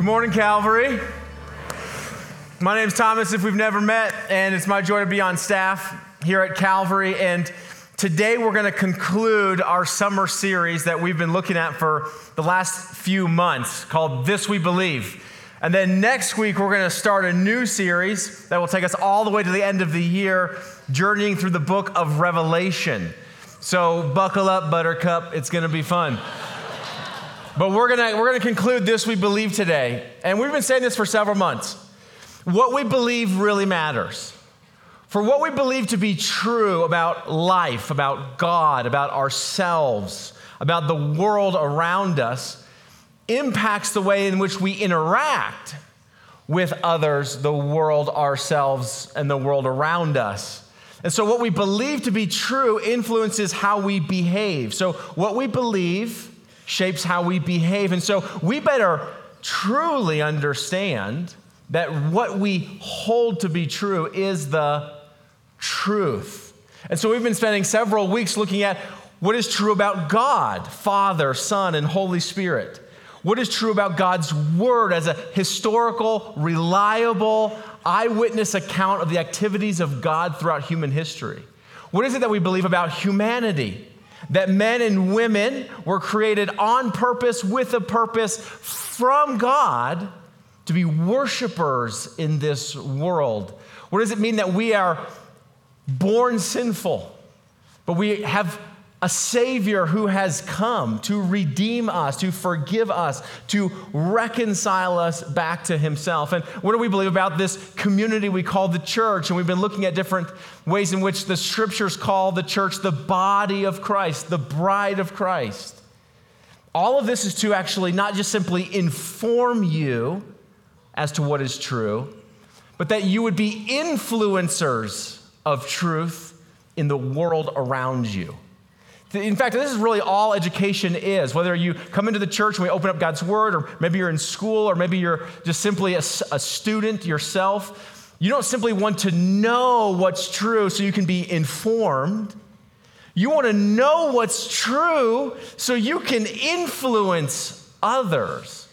Good morning, Calvary. My name's Thomas, if we've never met, and it's my joy to be on staff here at Calvary. And today we're going to conclude our summer series that we've been looking at for the last few months called This We Believe. And then next week, we're going to start a new series that will take us all the way to the end of the year, journeying through the book of Revelation. So buckle up, Buttercup. It's going to be fun. But we're gonna we're gonna conclude this we believe today. And we've been saying this for several months. What we believe really matters. For what we believe to be true about life, about God, about ourselves, about the world around us, impacts the way in which we interact with others, the world, ourselves, and the world around us. And so, what we believe to be true influences how we behave. So, what we believe shapes how we behave. And so we better truly understand that what we hold to be true is the truth. And so we've been spending several weeks looking at what is true about God, Father, Son, and Holy Spirit. What is true about God's Word as a historical, reliable, eyewitness account of the activities of God throughout human history? What is it that we believe about humanity? That men and women were created on purpose, with a purpose from God to be worshipers in this world. What does it mean that we are born sinful, but we have a Savior who has come to redeem us, to forgive us, to reconcile us back to Himself. And what do we believe about this community we call the church? And we've been looking at different ways in which the scriptures call the church the body of Christ, the bride of Christ. All of this is to actually not just simply inform you as to what is true, but that you would be influencers of truth in the world around you. In fact, this is really all education is. Whether you come into the church and we open up God's Word, or maybe you're in school, or maybe you're just simply a, a, student yourself, you don't simply want to know what's true so you can be informed. You want to know what's true so you can influence others.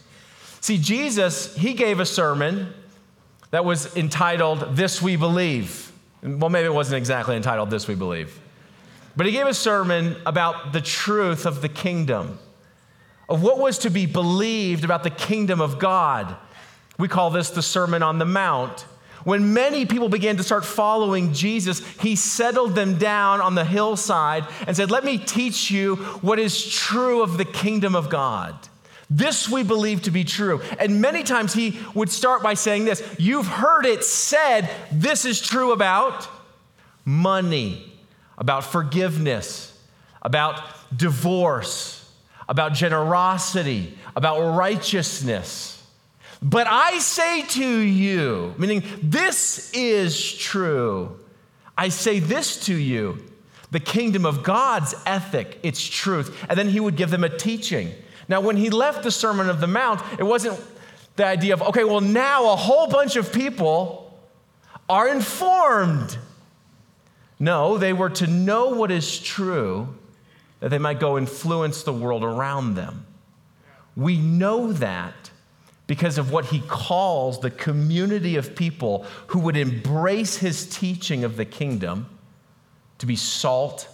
See, Jesus, he gave a sermon that was entitled, This We Believe. Well, maybe it wasn't exactly entitled, This We Believe. But he gave a sermon about the truth of the kingdom, of what was to be believed about the kingdom of God. We call this the Sermon on the Mount. When many people began to start following Jesus, he settled them down on the hillside and said, Let me teach you what is true of the kingdom of God. This we believe to be true. And many times he would start by saying this You've heard it said, this is true about money about forgiveness, about divorce, about generosity, about righteousness. But I say to you, meaning this is true. I say this to you the kingdom of God's ethic, its truth. And then he would give them a teaching. Now, when he left the Sermon of the Mount, it wasn't the idea of, okay, well, now a whole bunch of people are informed no, they were to know what is true that they might go influence the world around them. We know that because of what he calls the community of people who would embrace his teaching of the kingdom to be salt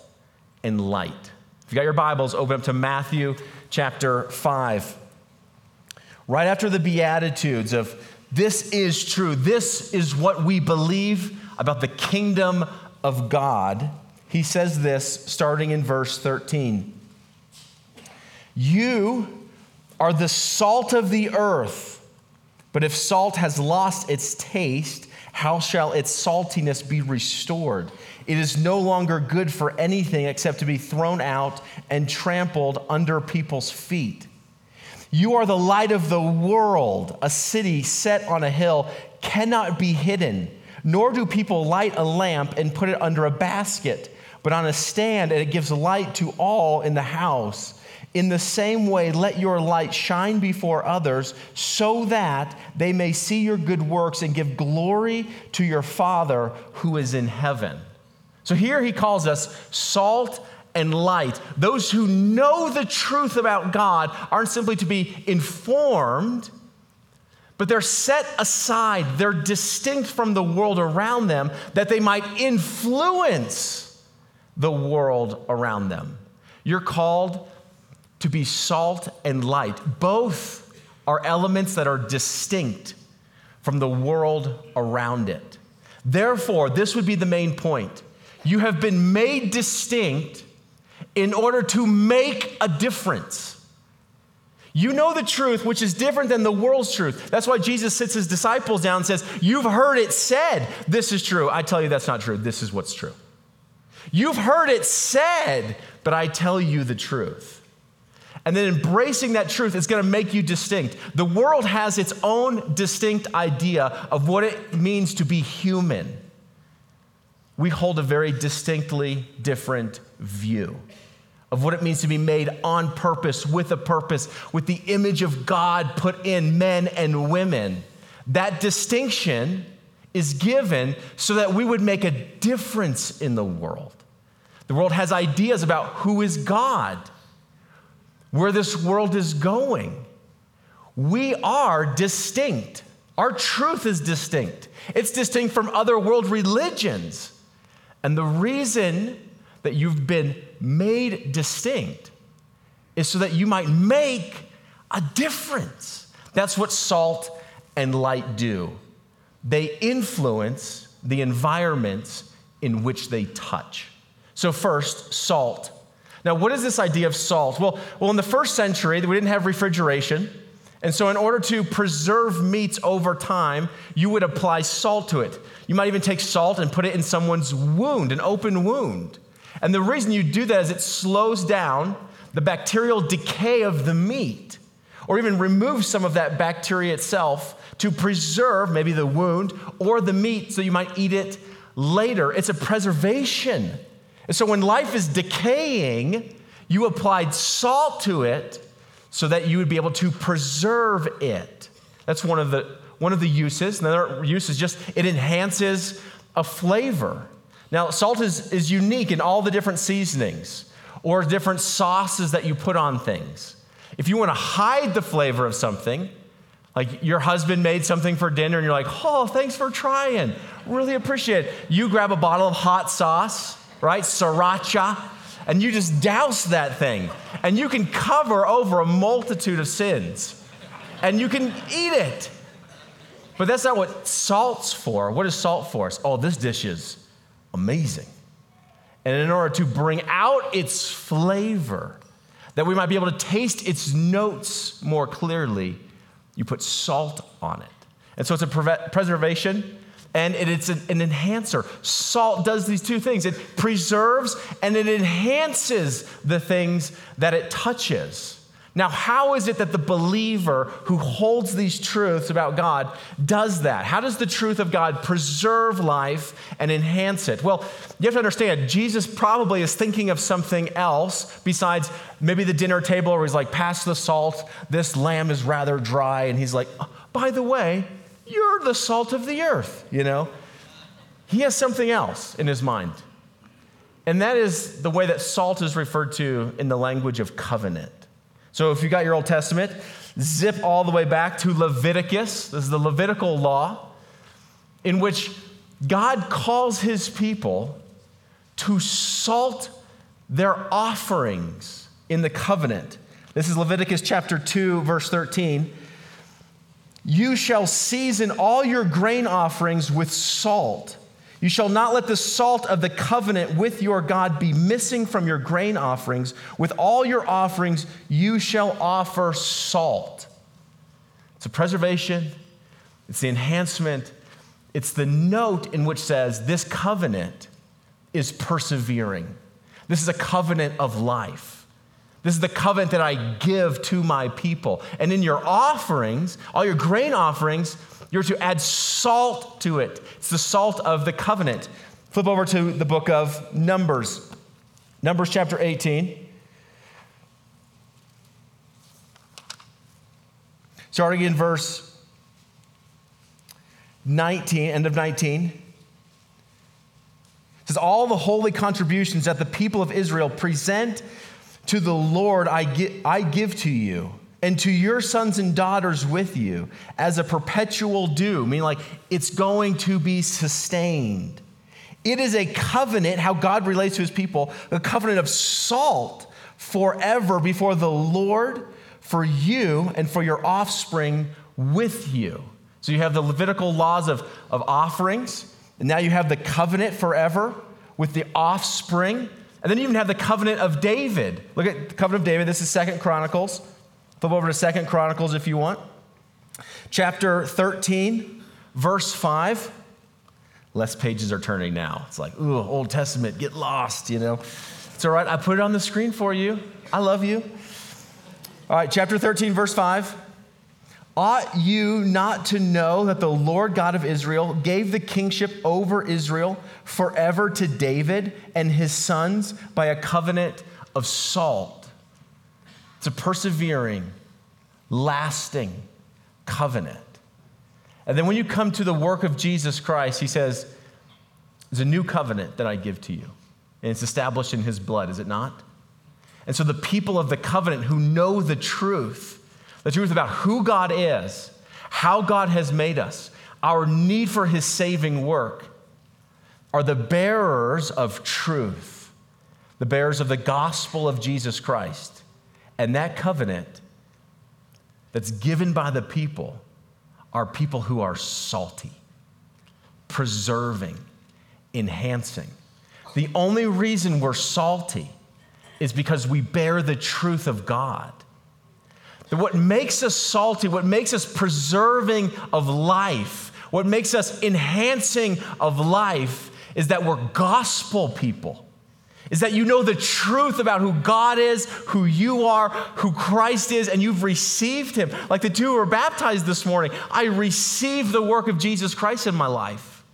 and light. If you got your Bibles, open up to Matthew chapter 5. Right after the Beatitudes of this is true, this is what we believe about the kingdom of God, he says this starting in verse 13 You are the salt of the earth, but if salt has lost its taste, how shall its saltiness be restored? It is no longer good for anything except to be thrown out and trampled under people's feet. You are the light of the world. A city set on a hill cannot be hidden. Nor do people light a lamp and put it under a basket, but on a stand, and it gives light to all in the house. In the same way, let your light shine before others so that they may see your good works and give glory to your Father who is in heaven. So here he calls us salt and light. Those who know the truth about God aren't simply to be informed, but they're set aside. They're distinct from the world around them that they might influence the world around them. You're called to be salt and light. Both are elements that are distinct from the world around it. Therefore, this would be the main point. You have been made distinct in order to make a difference. You know the truth, which is different than the world's truth. That's why Jesus sits his disciples down and says, You've heard it said, this is true. I tell you that's not true. This is what's true. You've heard it said, but I tell you the truth. And then embracing that truth is going to make you distinct. The world has its own distinct idea of what it means to be human. We hold a very distinctly different view of what it means to be made on purpose, with a purpose, with the image of God put in men and women. That distinction is given so that we would make a difference in the world. The world has ideas about who is God, where this world is going. We are distinct. Our truth is distinct. It's distinct from other world religions. And the reason that you've been made distinct is so that you might make a difference. That's what salt and light do. They influence the environments in which they touch. So, first, salt. Now, what is this idea of salt? Well, well, in the first century, we didn't have refrigeration. And so, in order to preserve meats over time, you would apply salt to it. You might even take salt and put it in someone's wound, an open wound. And the reason you do that is it slows down the bacterial decay of the meat, or even removes some of that bacteria itself to preserve maybe the wound or the meat so you might eat it later. It's a preservation. And so when life is decaying, you applied salt to it so that you would be able to preserve it. That's one of the one of the uses. Another use is just it enhances a flavor. Now, salt is, is unique in all the different seasonings or different sauces that you put on things. If you want to hide the flavor of something, like your husband made something for dinner and you're like, oh, thanks for trying. Really appreciate it. You grab a bottle of hot sauce, right? Sriracha, and you just douse that thing. And you can cover over a multitude of sins. And you can eat it. But that's not what salt's for. What is salt for? Oh, this dish is amazing. And in order to bring out its flavor, that we might be able to taste its notes more clearly, you put salt on it. And so it's a preservation and it's an enhancer. Salt does these two things it preserves and it enhances the things that it touches. Now, how is it that the believer who holds these truths about God does that? How does the truth of God preserve life and enhance it? Well, you have to understand, Jesus probably is thinking of something else besides maybe the dinner table where he's like, pass the salt, this lamb is rather dry. And he's like, oh, by the way, you're the salt of the earth, you know? He has something else in his mind. And that is the way that salt is referred to in the language of covenant. So if you got your Old Testament, zip all the way back to Leviticus. This is the Levitical law in which God calls his people to salt their offerings in the covenant. This is Leviticus chapter 2, verse 13. You shall season all your grain offerings with salt you shall not let the salt of the covenant with your God be missing from your grain offerings. With all your offerings, you shall offer salt. It's a preservation, it's the enhancement, it's the note in which says this covenant is persevering. This is a covenant of life. This is the covenant that I give to my people. And in your offerings, all your grain offerings, you're to add salt to it. It's the salt of the covenant. Flip over to the book of Numbers, Numbers chapter 18. Starting in verse 19, end of 19. It says, All the holy contributions that the people of Israel present to the Lord, I, I give to you and to your sons and daughters with you as a perpetual due, meaning like it's going to be sustained. It is a covenant, how God relates to his people, a covenant of salt forever before the Lord for you and for your offspring with you. So you have the Levitical laws of, of offerings, and now you have the covenant forever with the offspring. And then you even have the covenant of David. Look at the covenant of David. This is Second Chronicles. Flip over to Second Chronicles if you want. Chapter 13, verse 5. Less pages are turning now. It's like, ooh, Old Testament, get lost, you know. It's all right. I put it on the screen for you. I love you. All right, chapter 13, verse 5. Ought you not to know that the Lord God of Israel gave the kingship over Israel forever to David and his sons by a covenant of salt? It's a persevering, lasting covenant. And then when you come to the work of Jesus Christ, he says, There's a new covenant that I give to you. And it's established in his blood, is it not? And so the people of the covenant who know the truth, the truth about who God is, how God has made us, our need for his saving work, are the bearers of truth, the bearers of the gospel of Jesus Christ. And that covenant that's given by the people are people who are salty, preserving, enhancing. The only reason we're salty is because we bear the truth of God. That what makes us salty, what makes us preserving of life, what makes us enhancing of life is that we're gospel people. Is that you know the truth about who God is, who you are, who Christ is, and you've received Him. Like the two who were baptized this morning, I received the work of Jesus Christ in my life.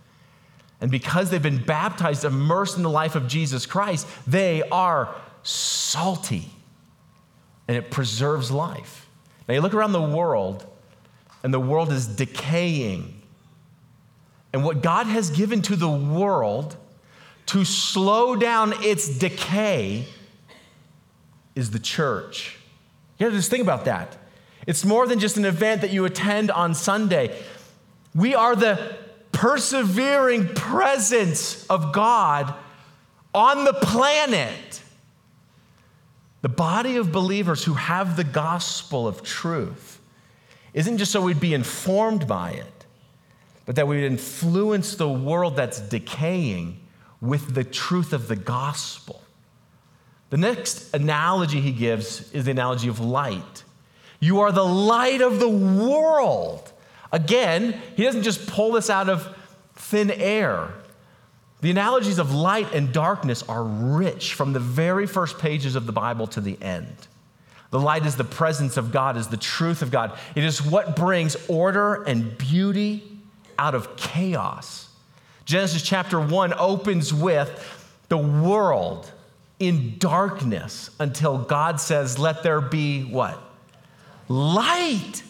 And because they've been baptized, immersed in the life of Jesus Christ, they are salty and it preserves life. Now, you look around the world, and the world is decaying. And what God has given to the world to slow down its decay is the church. You to just think about that. It's more than just an event that you attend on Sunday. We are the persevering presence of God on the planet. The body of believers who have the gospel of truth isn't just so we'd be informed by it, but that we'd influence the world that's decaying with the truth of the gospel. The next analogy he gives is the analogy of light. You are the light of the world. Again, he doesn't just pull this out of thin air. The analogies of light and darkness are rich from the very first pages of the Bible to the end. The light is the presence of God, is the truth of God. It is what brings order and beauty out of chaos. Genesis chapter 1 opens with the world in darkness until God says, Let there be what? Light.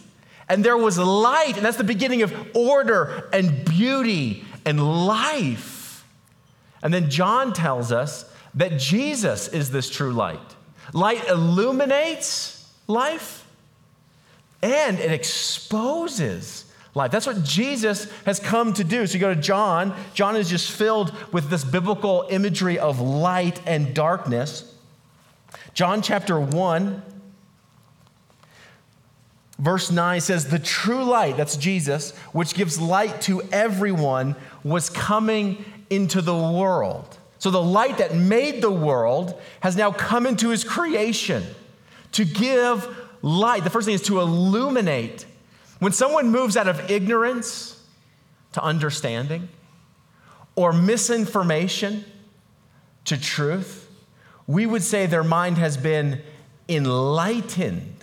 And there was light, and that's the beginning of order and beauty and life. And then John tells us that Jesus is this true light. Light illuminates life and it exposes life. That's what Jesus has come to do. So you go to John, John is just filled with this biblical imagery of light and darkness. John chapter 1, verse 9 says, The true light, that's Jesus, which gives light to everyone, was coming into the world. So the light that made the world has now come into his creation to give light. The first thing is to illuminate. When someone moves out of ignorance to understanding or misinformation to truth, we would say their mind has been enlightened.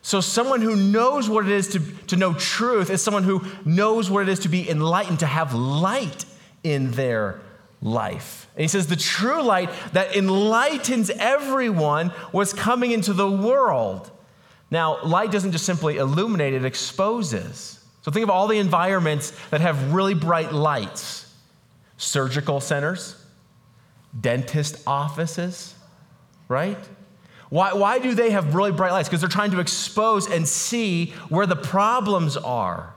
So, someone who knows what it is to, to know truth is someone who knows what it is to be enlightened, to have light in their life. And he says, The true light that enlightens everyone was coming into the world. Now, light doesn't just simply illuminate, it exposes. So think of all the environments that have really bright lights surgical centers, dentist offices, right? Why, why do they have really bright lights? Because they're trying to expose and see where the problems are,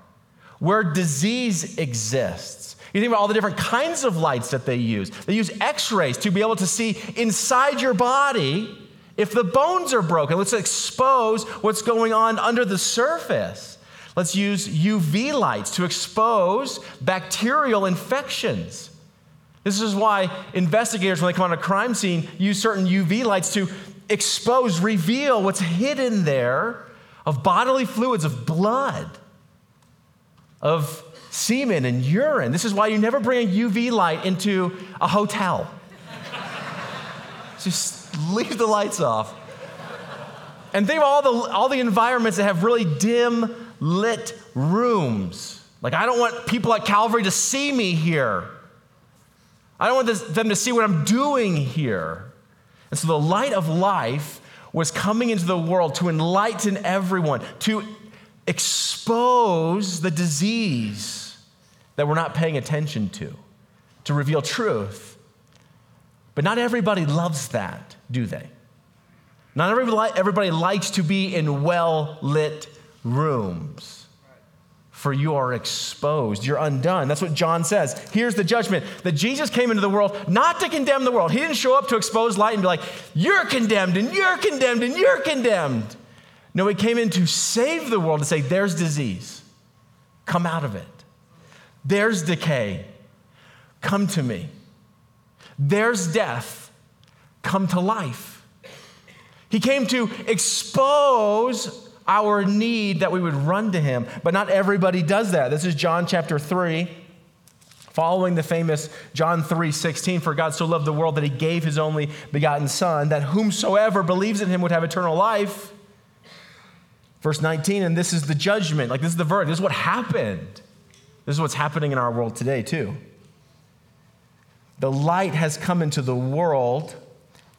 where disease exists. You think about all the different kinds of lights that they use. They use x rays to be able to see inside your body if the bones are broken. Let's expose what's going on under the surface. Let's use UV lights to expose bacterial infections. This is why investigators, when they come on a crime scene, use certain UV lights to expose, reveal what's hidden there of bodily fluids, of blood, of semen and urine. This is why you never bring a UV light into a hotel. Just leave the lights off. And think of all the, all the environments that have really dim lit rooms. Like, I don't want people at Calvary to see me here. I don't want this, them to see what I'm doing here. And so the light of life was coming into the world to enlighten everyone, to expose the disease that we're not paying attention to, to reveal truth. But not everybody loves that, do they? Not everybody, likes to be in well lit rooms for you are exposed. You're undone. That's what John says. Here's the judgment that Jesus came into the world not to condemn the world. He didn't show up to expose light and be like, you're condemned and you're condemned and you're condemned. No, he came in to save the world, to say, there's disease. Come out of it. There's decay. Come to me. There's death. Come to life. He came to expose our need that we would run to him. But not everybody does that. This is John chapter 3. Following the famous John 3 16, for God so loved the world that he gave his only begotten Son, that whomsoever believes in him would have eternal life. Verse 19, and this is the judgment. Like, this is the verdict. This is what happened. This is what's happening in our world today, too. The light has come into the world,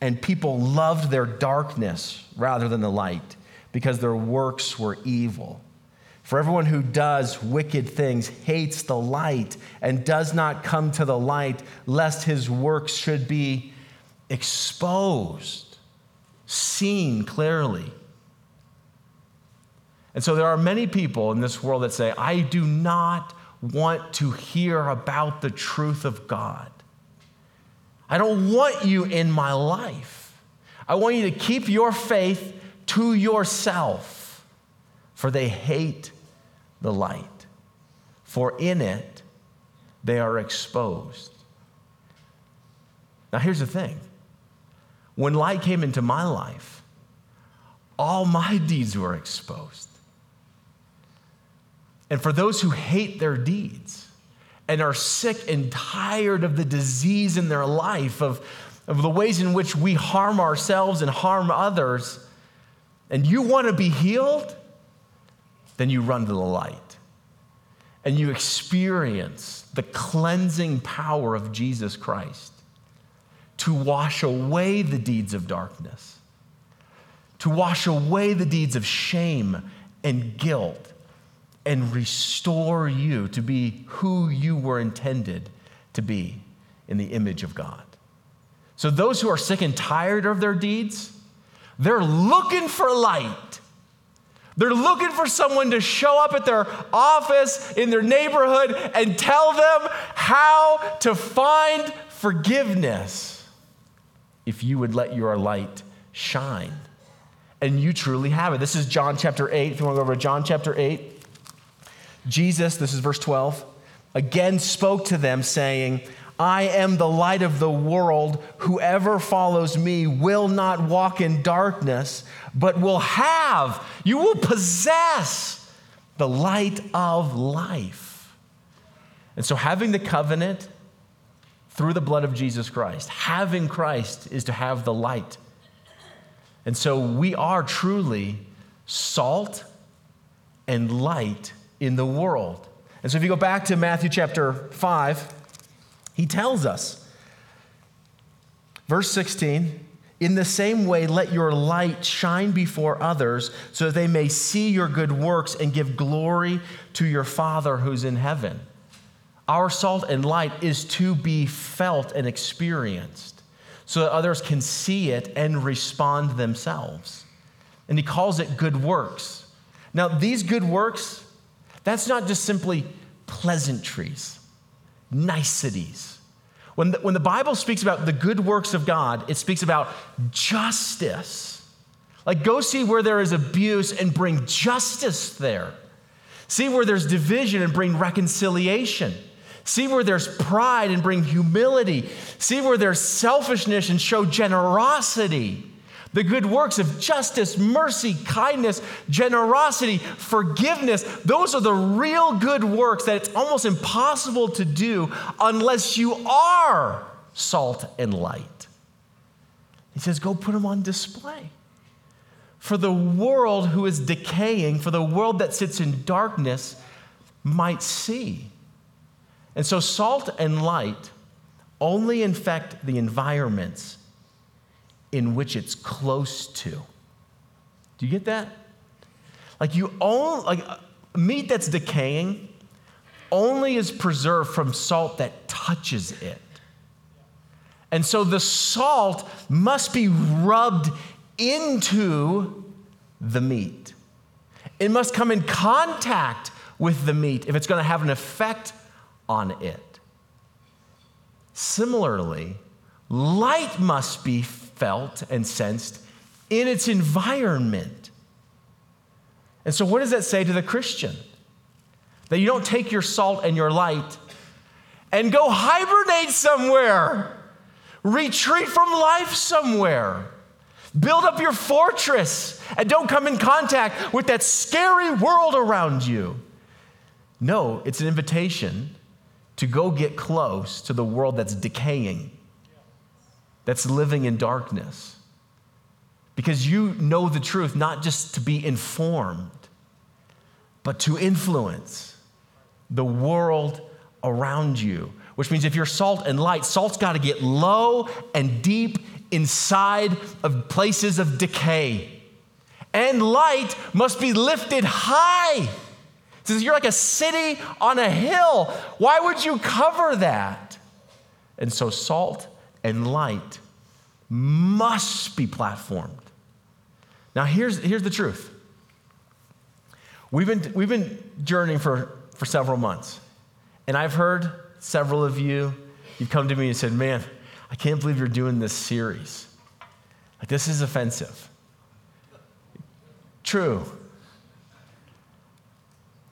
and people loved their darkness rather than the light because their works were evil. For everyone who does wicked things hates the light and does not come to the light, lest his works should be exposed, seen clearly. And so there are many people in this world that say, I do not want to hear about the truth of God. I don't want you in my life. I want you to keep your faith to yourself, for they hate the light, for in it they are exposed. Now, here's the thing when light came into my life, all my deeds were exposed. And for those who hate their deeds and are sick and tired of the disease in their life, of, of the ways in which we harm ourselves and harm others, and you want to be healed, then you run to the light and you experience the cleansing power of Jesus Christ to wash away the deeds of darkness, to wash away the deeds of shame and guilt, and restore you to be who you were intended to be in the image of God. So, those who are sick and tired of their deeds, they're looking for light. They're looking for someone to show up at their office in their neighborhood and tell them how to find forgiveness if you would let your light shine. And you truly have it. This is John chapter 8. If you want to go over to John chapter 8, Jesus, this is verse 12, again spoke to them, saying, I am the light of the world. Whoever follows me will not walk in darkness, but will have, you will possess the light of life. And so, having the covenant through the blood of Jesus Christ, having Christ is to have the light. And so, we are truly salt and light in the world. And so, if you go back to Matthew chapter 5, he tells us. Verse 16, in the same way, let your light shine before others so that they may see your good works and give glory to your Father who's in heaven. Our salt and light is to be felt and experienced. so that others can see it and respond themselves. And he calls it good works. Now, these good works, that's not just simply pleasantries, niceties. When the, when the Bible speaks about the good works of God, it speaks about justice. Like, go see where there is abuse and bring justice there. See where there's division and bring reconciliation. See where there's pride and bring humility. See where there's selfishness and show generosity. The good works of justice, mercy, kindness, generosity, forgiveness, those are the real good works that it's almost impossible to do unless you are salt and light. He says, go put them on display. For the world who is decaying, for the world that sits in darkness, might see. And so, salt and light only infect the environments in which it's close to. Do you get that? Like you own like meat that's decaying only is preserved from salt that touches it. And so the salt must be rubbed into the meat. It must come in contact with the meat if it's going to have an effect on it. Similarly, light must be felt and sensed in its environment. And so, what does that say to the Christian? That you don't take your salt and your light and go hibernate somewhere, retreat from life somewhere. Build up your fortress and don't come in contact with that scary world around you. No, it's an invitation to go get close to the world that's decaying, that's living in darkness. Because you know the truth, not just to be informed, but to influence the world around you. Which means if you're salt and light, salt's got to get low and deep inside of places of decay. And light must be lifted high says you're like a city on a hill. Why would you cover that? And so salt and light must be platformed. Now, here's, here's the truth. We've been, we've been journeying for, for several months, and I've heard several of you, you've come to me and said, Man, I can't believe you're doing this series. Like, this is offensive. True.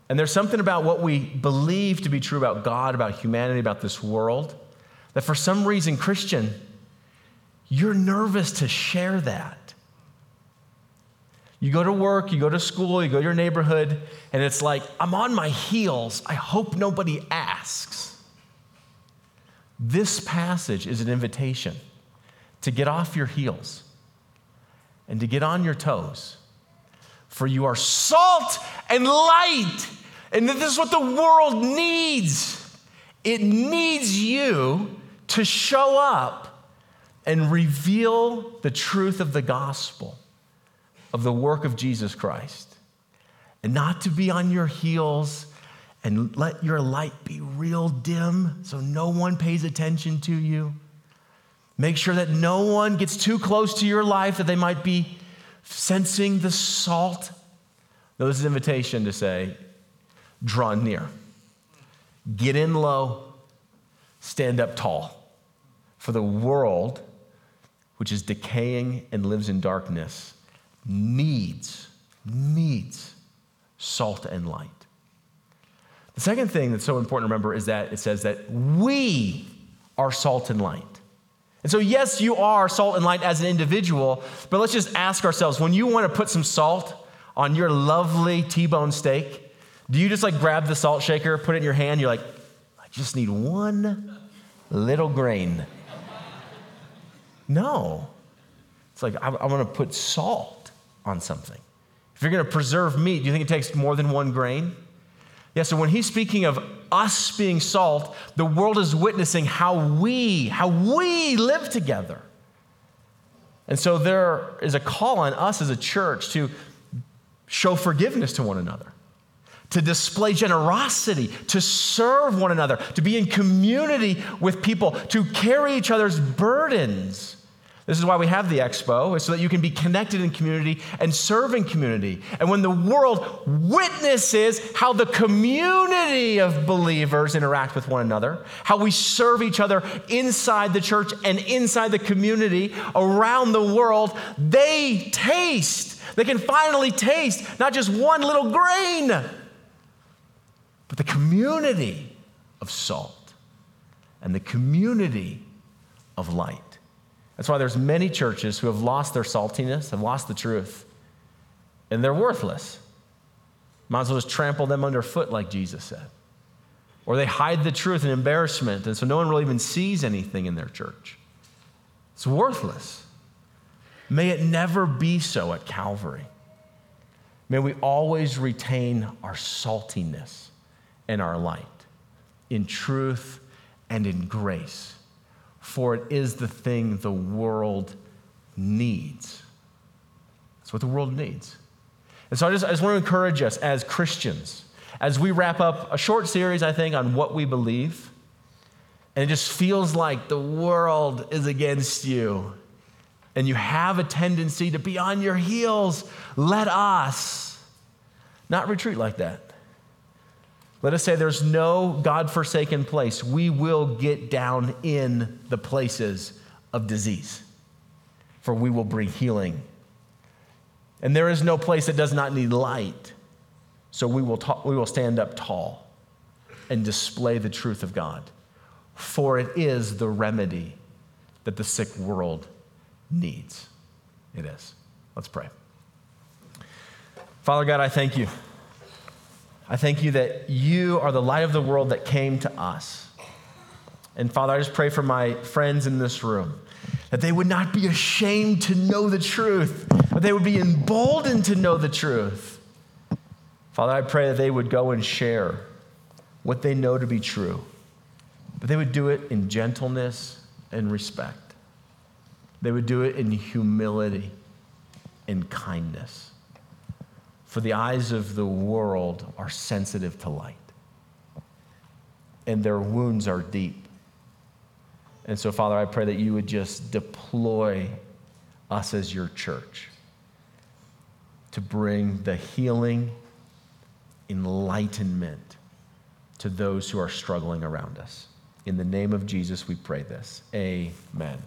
And there's something about what we believe to be true about God, about humanity, about this world, that for some reason, Christian, you're nervous to share that. You go to work, you go to school, you go to your neighborhood, and it's like, I'm on my heels. I hope nobody asks. This passage is an invitation to get off your heels and to get on your toes. For you are salt and light and this is what the world needs. It needs you to show up and reveal the truth of the gospel, of the work of Jesus Christ, and not to be on your heels and let your light be real dim so no one pays attention to you. Make sure that no one gets too close to your life that they might be sensing the salt. No, this is an invitation to say, draw near. Get in low, stand up tall. For the world, which is decaying and lives in darkness, needs, needs salt and light. The second thing that's so important to remember is that it says that we are salt and light. And so, yes, you are salt and light as an individual, but let's just ask ourselves when you want to put some salt on your lovely T bone steak, do you just like grab the salt shaker, put it in your hand, you're like, I just need one little grain? No. It's like, I'm, I'm going to put salt on something. If you're going to preserve meat, do you think it takes more than one grain? Yeah, so when he's speaking of us being salt, the world is witnessing how we, how we live together. And so there is a call on us as a church to show forgiveness to one another to display generosity, to serve one another, to be in community with people, to carry each other's burdens. This is why we have the expo, so that you can be connected in community and serve in community. And when the world witnesses how the community of believers interact with one another, how we serve each other inside the church and inside the community around the world, they taste. They can finally taste not just one little grain, but the community of salt and the community of light. That's why there's many churches who have lost their saltiness, have lost the truth, and they're worthless. Might as well just trample them underfoot, like Jesus said. Or they hide the truth in embarrassment, and so no one really even sees anything in their church. It's worthless. May it never be so at Calvary. May we always retain our saltiness and our light in truth and in grace for it is the thing the world needs. That's what the world needs. And so I just, I just want to encourage us as Christians, as we wrap up a short series, I think, on what we believe, and it just feels like the world is against you, and you have a tendency to be on your heels, let us not retreat like that. Let us say there's no God forsaken place. We will get down in the places of disease, for we will bring healing. And there is no place that does not need light. So we will, ta- we will stand up tall and display the truth of God, for it is the remedy that the sick world needs. It is. Let's pray. Father God, I thank you. I thank you that you are the light of the world that came to us. And Father, I just pray for my friends in this room that they would not be ashamed to know the truth, but they would be emboldened to know the truth. Father, I pray that they would go and share what they know to be true, but they would do it in gentleness and respect. They would do it in humility and kindness. For the eyes of the world are sensitive to light, and their wounds are deep. And so, Father, I pray that you would just deploy us as your church to bring the healing, enlightenment to those who are struggling around us. In the name of Jesus, we pray this. Amen.